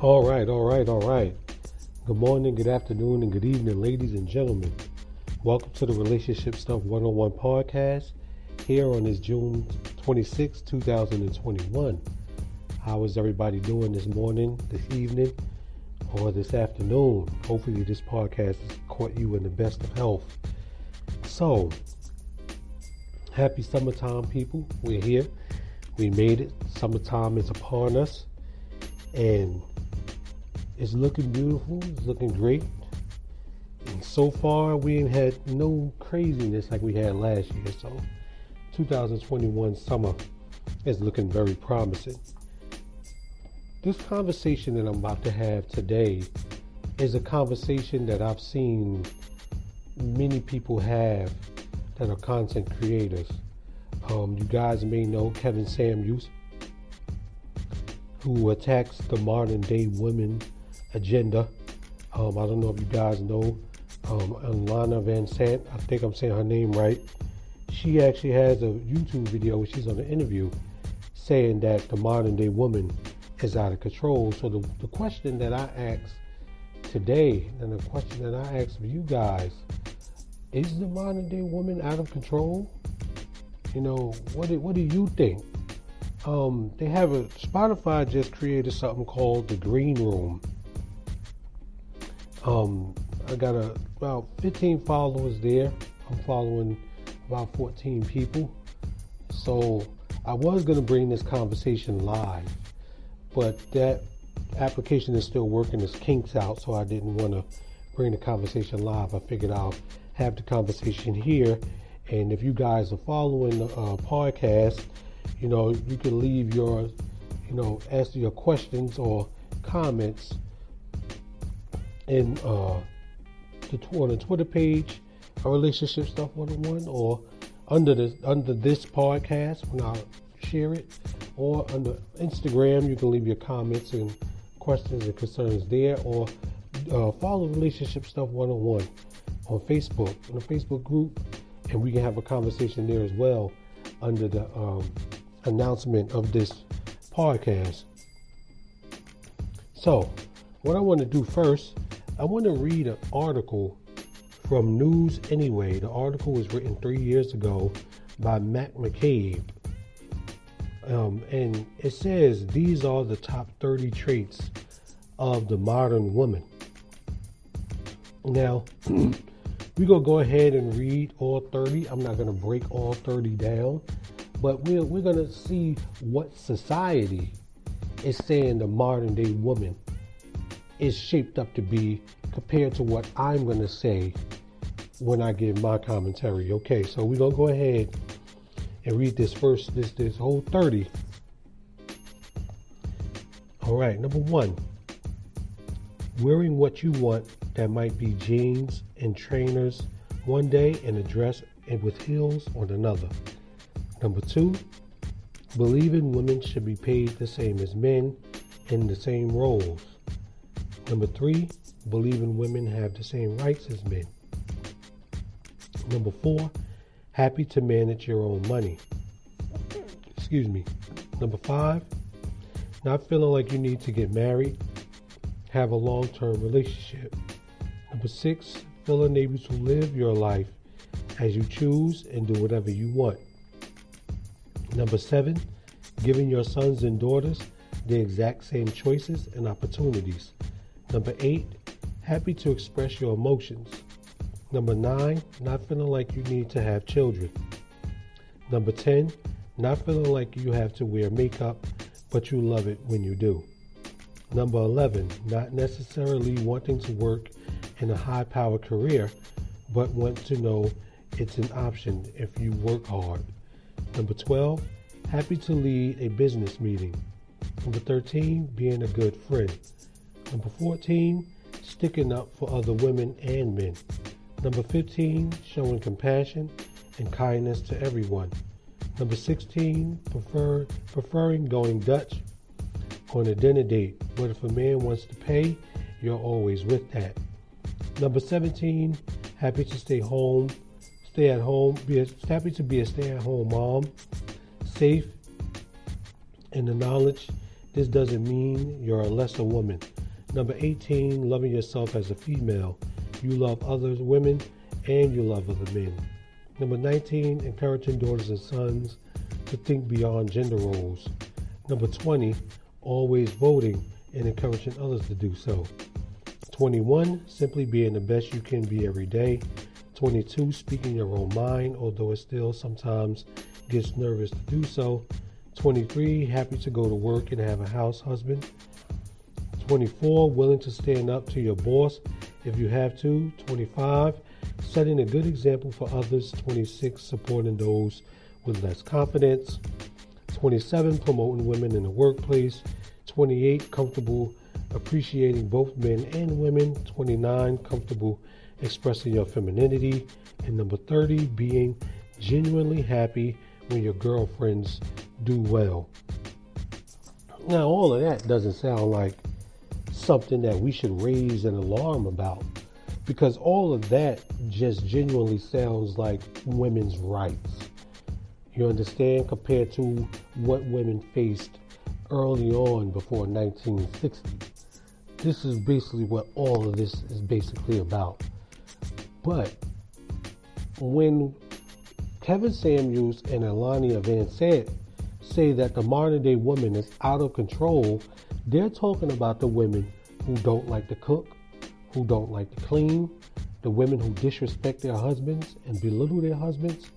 All right, all right, all right. Good morning, good afternoon, and good evening, ladies and gentlemen. Welcome to the Relationship Stuff 101 podcast here on this June 26, 2021. How is everybody doing this morning, this evening, or this afternoon? Hopefully, this podcast has caught you in the best of health. So, happy summertime, people. We're here. We made it. Summertime is upon us. And it's looking beautiful. It's looking great. And so far, we ain't had no craziness like we had last year. So, 2021 summer is looking very promising. This conversation that I'm about to have today is a conversation that I've seen many people have that are content creators. Um, you guys may know Kevin Samuels, who attacks the modern day women agenda. Um, I don't know if you guys know um, Iyanla Vanzant. I think I'm saying her name right. She actually has a YouTube video where she's on an interview saying that the modern day woman is out of control. So the, the question that I ask today and the question that I ask of you guys is the modern day woman out of control? You know, what do, what do you think? Um, they have a Spotify just created something called the Green Room. Um, I got a, about 15 followers there. I'm following about 14 people. So I was going to bring this conversation live, but that application is still working its kinks out, so I didn't want to bring the conversation live. I figured I'll have the conversation here. And if you guys are following the uh, podcast, you know, you can leave your, you know, ask your questions or comments in uh, the, on the Twitter page, a relationship stuff 101, or under this under this podcast when I share it, or under Instagram, you can leave your comments and questions and concerns there, or uh, follow Relationship Stuff 101 on Facebook, in a Facebook group, and we can have a conversation there as well under the um, announcement of this podcast. So, what I want to do first, I want to read an article from News Anyway. The article was written three years ago by Matt McCabe. Um, and it says these are the top 30 traits of the modern woman. Now, we're going to go ahead and read all 30. I'm not going to break all 30 down, but we're, we're going to see what society is saying the modern day woman is shaped up to be compared to what I'm going to say when I give my commentary. Okay, so we're going to go ahead and read this first, this, this whole 30. All right, number one, wearing what you want that might be jeans and trainers one day and a dress and with heels on another. Number two, believing women should be paid the same as men in the same roles. Number three, believing women have the same rights as men. Number four, happy to manage your own money. Excuse me. Number five, not feeling like you need to get married, have a long term relationship. Number six, feeling able to live your life as you choose and do whatever you want. Number seven, giving your sons and daughters the exact same choices and opportunities. Number eight, happy to express your emotions. Number nine, not feeling like you need to have children. Number 10, not feeling like you have to wear makeup, but you love it when you do. Number 11, not necessarily wanting to work in a high power career, but want to know it's an option if you work hard. Number 12, happy to lead a business meeting. Number 13, being a good friend. Number 14, sticking up for other women and men. Number 15, showing compassion and kindness to everyone. Number 16, prefer, preferring going Dutch on a dinner date. But if a man wants to pay, you're always with that. Number 17, happy to stay home, stay at home, be a, happy to be a stay at home mom, safe in the knowledge This doesn't mean you're a lesser woman. Number 18, loving yourself as a female. You love other women and you love other men. Number 19, encouraging daughters and sons to think beyond gender roles. Number 20, always voting and encouraging others to do so. 21, simply being the best you can be every day. 22, speaking your own mind, although it still sometimes gets nervous to do so. 23, happy to go to work and have a house husband. 24, willing to stand up to your boss if you have to. 25, setting a good example for others. 26, supporting those with less confidence. 27, promoting women in the workplace. 28, comfortable appreciating both men and women. 29, comfortable expressing your femininity. And number 30, being genuinely happy when your girlfriends do well. Now, all of that doesn't sound like something that we should raise an alarm about because all of that just genuinely sounds like women's rights. You understand? Compared to what women faced early on before 1960. This is basically what all of this is basically about. But when Kevin Samuels and Iyanla Vanzant say that the modern day woman is out of control, they're talking about the women who don't like to cook, who don't like to clean, the women who disrespect their husbands and belittle their husbands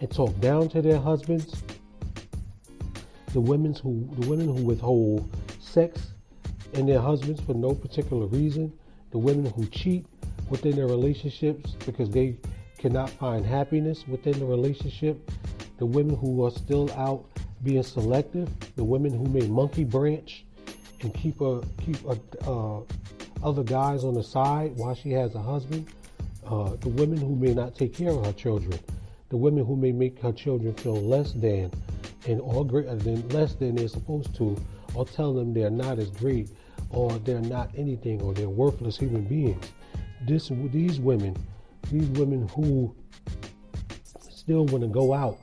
and talk down to their husbands, the women who the women who withhold sex in their husbands for no particular reason, the women who cheat within their relationships because they cannot find happiness within the relationship, the women who are still out being selective, the women who may monkey branch and keep a keep a, uh, other guys on the side while she has a husband, uh, the women who may not take care of her children, the women who may make her children feel less than and or great, than less than they're supposed to, or tell them they're not as great, or they're not anything, or they're worthless human beings. This these women these women who still want to go out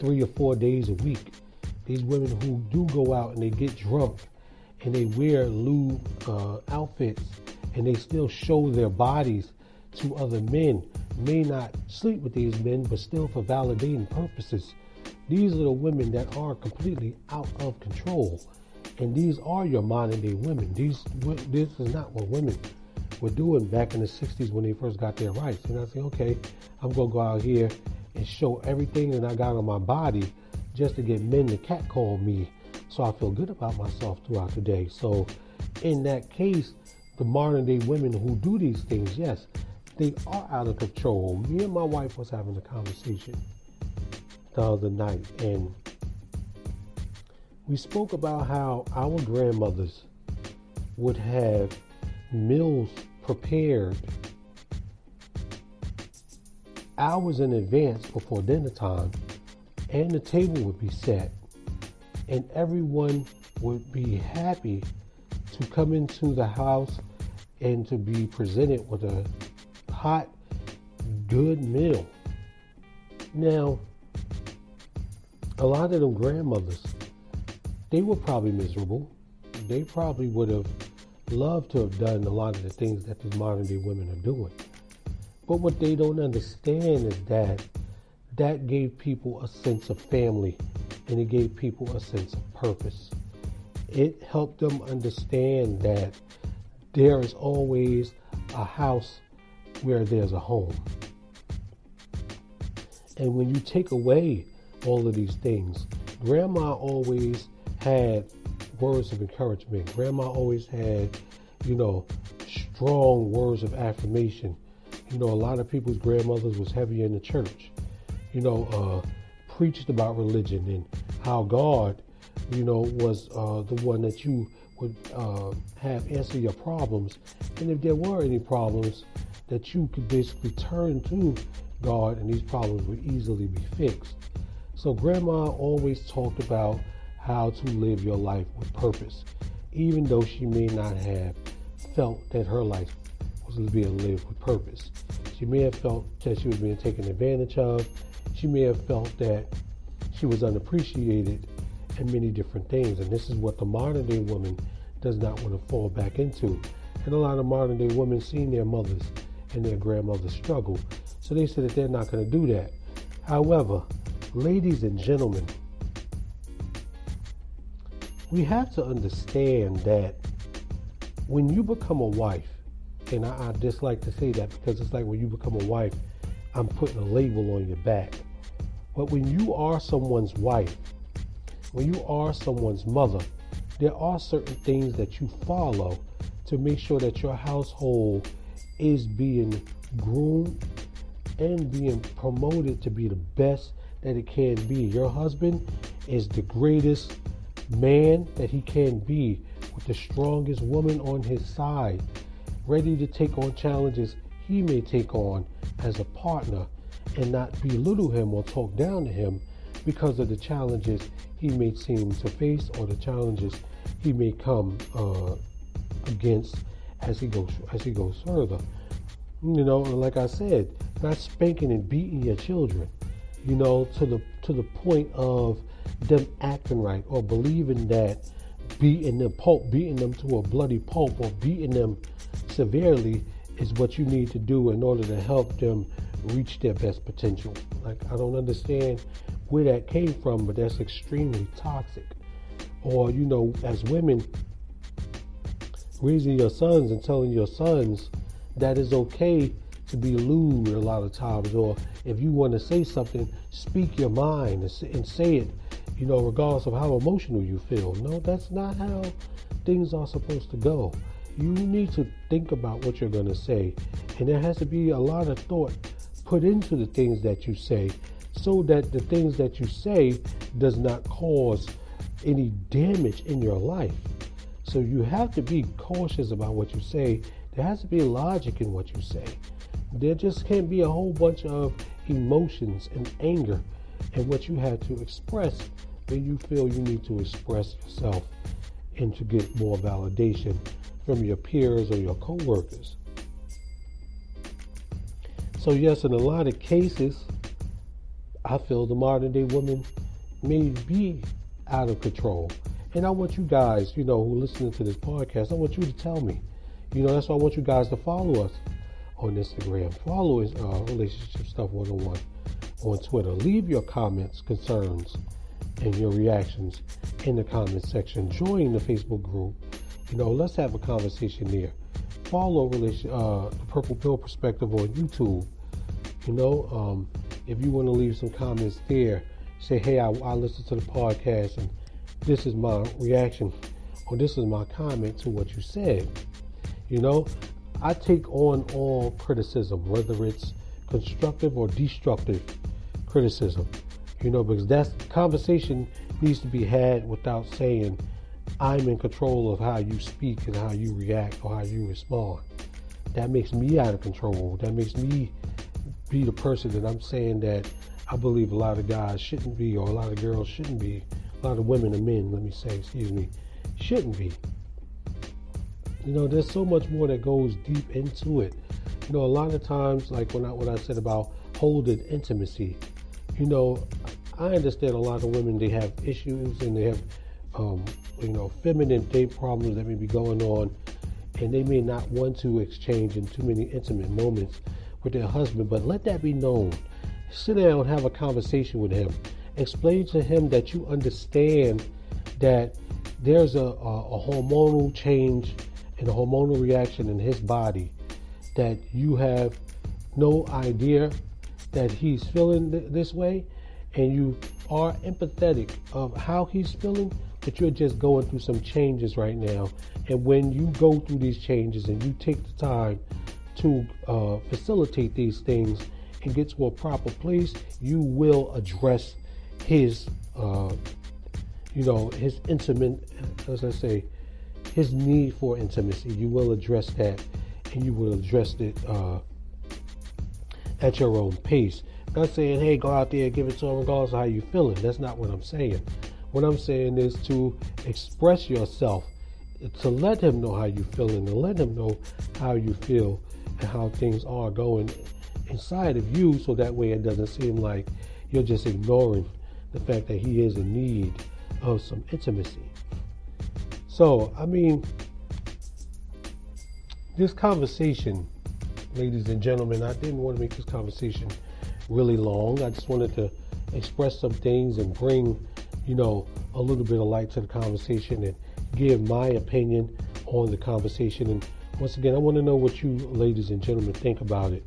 three or four days a week, these women who do go out and they get drunk and they wear lewd uh, outfits and they still show their bodies to other men, may not sleep with these men, but still for validating purposes. These are the women that are completely out of control. And these are your modern day women. These, this is not what women were doing back in the 60s when they first got their rights. And I say, okay, I'm going to go out here and show everything that I got on my body just to get men to catcall me so I feel good about myself throughout the day. So in that case, the modern day women who do these things, yes, they are out of control. Me and my wife was having a conversation the other night and we spoke about how our grandmothers would have meals prepared hours in advance before dinner time, and the table would be set, and everyone would be happy to come into the house and to be presented with a hot, good meal. Now, a lot of them grandmothers, they were probably miserable. They probably would have loved to have done a lot of the things that these modern day women are doing. But what they don't understand is that that gave people a sense of family and it gave people a sense of purpose. It helped them understand that there is always a house where there's a home. And when you take away all of these things, grandma always had words of encouragement. Grandma always had, you know, strong words of affirmation. You know, a lot of people's grandmothers was heavy in the church. You know, uh, preached about religion and how God, you know, was uh, the one that you would uh, have answer your problems. And if there were any problems, that you could basically turn to God and these problems would easily be fixed. So grandma always talked about how to live your life with purpose, even though she may not have felt that her life was being lived with purpose. She may have felt that she was being taken advantage of. She may have felt that she was unappreciated and many different things. And this is what the modern day woman does not want to fall back into. And a lot of modern day women seen their mothers and their grandmothers struggle. So they said that they're not going to do that. However, ladies and gentlemen, we have to understand that when you become a wife, and I, I dislike to say that because it's like when you become a wife, I'm putting a label on your back. But when you are someone's wife, when you are someone's mother, there are certain things that you follow to make sure that your household is being groomed and being promoted to be the best that it can be. Your husband is the greatest man that he can be with the strongest woman on his side, ready to take on challenges he may take on as a partner and not belittle him or talk down to him because of the challenges he may seem to face or the challenges he may come uh, against as he goes as he goes further. You know, like I said, not spanking and beating your children, you know, to the to the point of them acting right or believing that beating them pulp, beating them to a bloody pulp or beating them severely is what you need to do in order to help them reach their best potential. Like I don't understand where that came from, but that's extremely toxic. Or, you know, as women raising your sons and telling your sons that it's okay to be lewd a lot of times, or if you want to say something, speak your mind and say it, you know, regardless of how emotional you feel. No, that's not how things are supposed to go. You need to think about what you're going to say, and there has to be a lot of thought put into the things that you say so that the things that you say does not cause any damage in your life. So you have to be cautious about what you say. There has to be logic in what you say. There just can't be a whole bunch of emotions and anger and what you have to express when you feel you need to express yourself and to get more validation from your peers or your coworkers. So yes, in a lot of cases, I feel the modern day woman may be out of control. And I want you guys, you know, who are listening to this podcast, I want you to tell me. You know, that's why I want you guys to follow us on Instagram. Follow us, uh, Relationship Stuff 101 on Twitter. Leave your comments, concerns, and your reactions in the comment section. Join the Facebook group. You know, let's have a conversation there. Follow uh, the Purple Pill Perspective on YouTube. You know, um, if you want to leave some comments there, say, hey, I, I listened to the podcast and this is my reaction or this is my comment to what you said. You know, I take on all criticism, whether it's constructive or destructive criticism, you know, because that's conversation needs to be had without saying, I'm in control of how you speak and how you react or how you respond. That makes me out of control. That makes me be the person that I'm saying that I believe a lot of guys shouldn't be, or a lot of girls shouldn't be, a lot of women and men, let me say, excuse me, shouldn't be. You know, there's so much more that goes deep into it. You know, a lot of times, like when I when I said about holding intimacy, you know, I understand a lot of women they have issues and they have, um, you know, feminine date problems that may be going on, and they may not want to exchange in too many intimate moments with their husband, but let that be known. Sit down, have a conversation with him. Explain to him that you understand that there's a, a, a hormonal change and a hormonal reaction in his body that you have no idea that he's feeling th- this way and you are empathetic of how he's feeling but you're just going through some changes right now and when you go through these changes and you take the time to uh, facilitate these things and get to a proper place, you will address his, uh, you know, his intimate, as I say, his need for intimacy. You will address that, and you will address it uh, at your own pace. Not saying, hey, go out there and give it to him regardless of how you're feeling. That's not what I'm saying. What I'm saying is to express yourself, to let him know how you're feeling, to let him know how you feel, and how things are going inside of you so that way it doesn't seem like you're just ignoring the fact that he is in need of some intimacy. So, I mean, this conversation, ladies and gentlemen, I didn't want to make this conversation really long. I just wanted to express some things and bring, you know, a little bit of light to the conversation and give my opinion on the conversation. And once again, I want to know what you, ladies and gentlemen, think about it.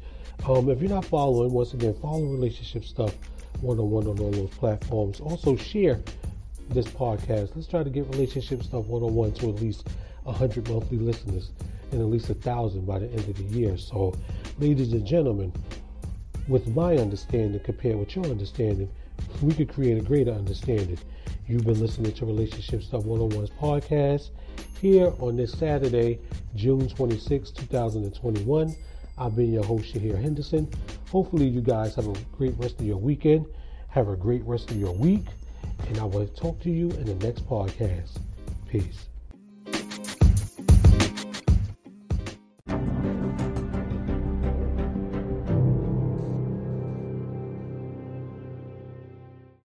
Um, if you're not following, once again, follow relationship stuff one on one on all those platforms. Also, share this podcast. Let's try to get relationship stuff one on one to at least 100 monthly listeners and at least a thousand by the end of the year. So, ladies and gentlemen, with my understanding compared with your understanding, we could create a greater understanding. You've been listening to Relationship Stuff 101's podcast here on this Saturday, June 26, 2021. I've been your host, Shahir Henderson. Hopefully, you guys have a great rest of your weekend. Have a great rest of your week. And I will talk to you in the next podcast. Peace.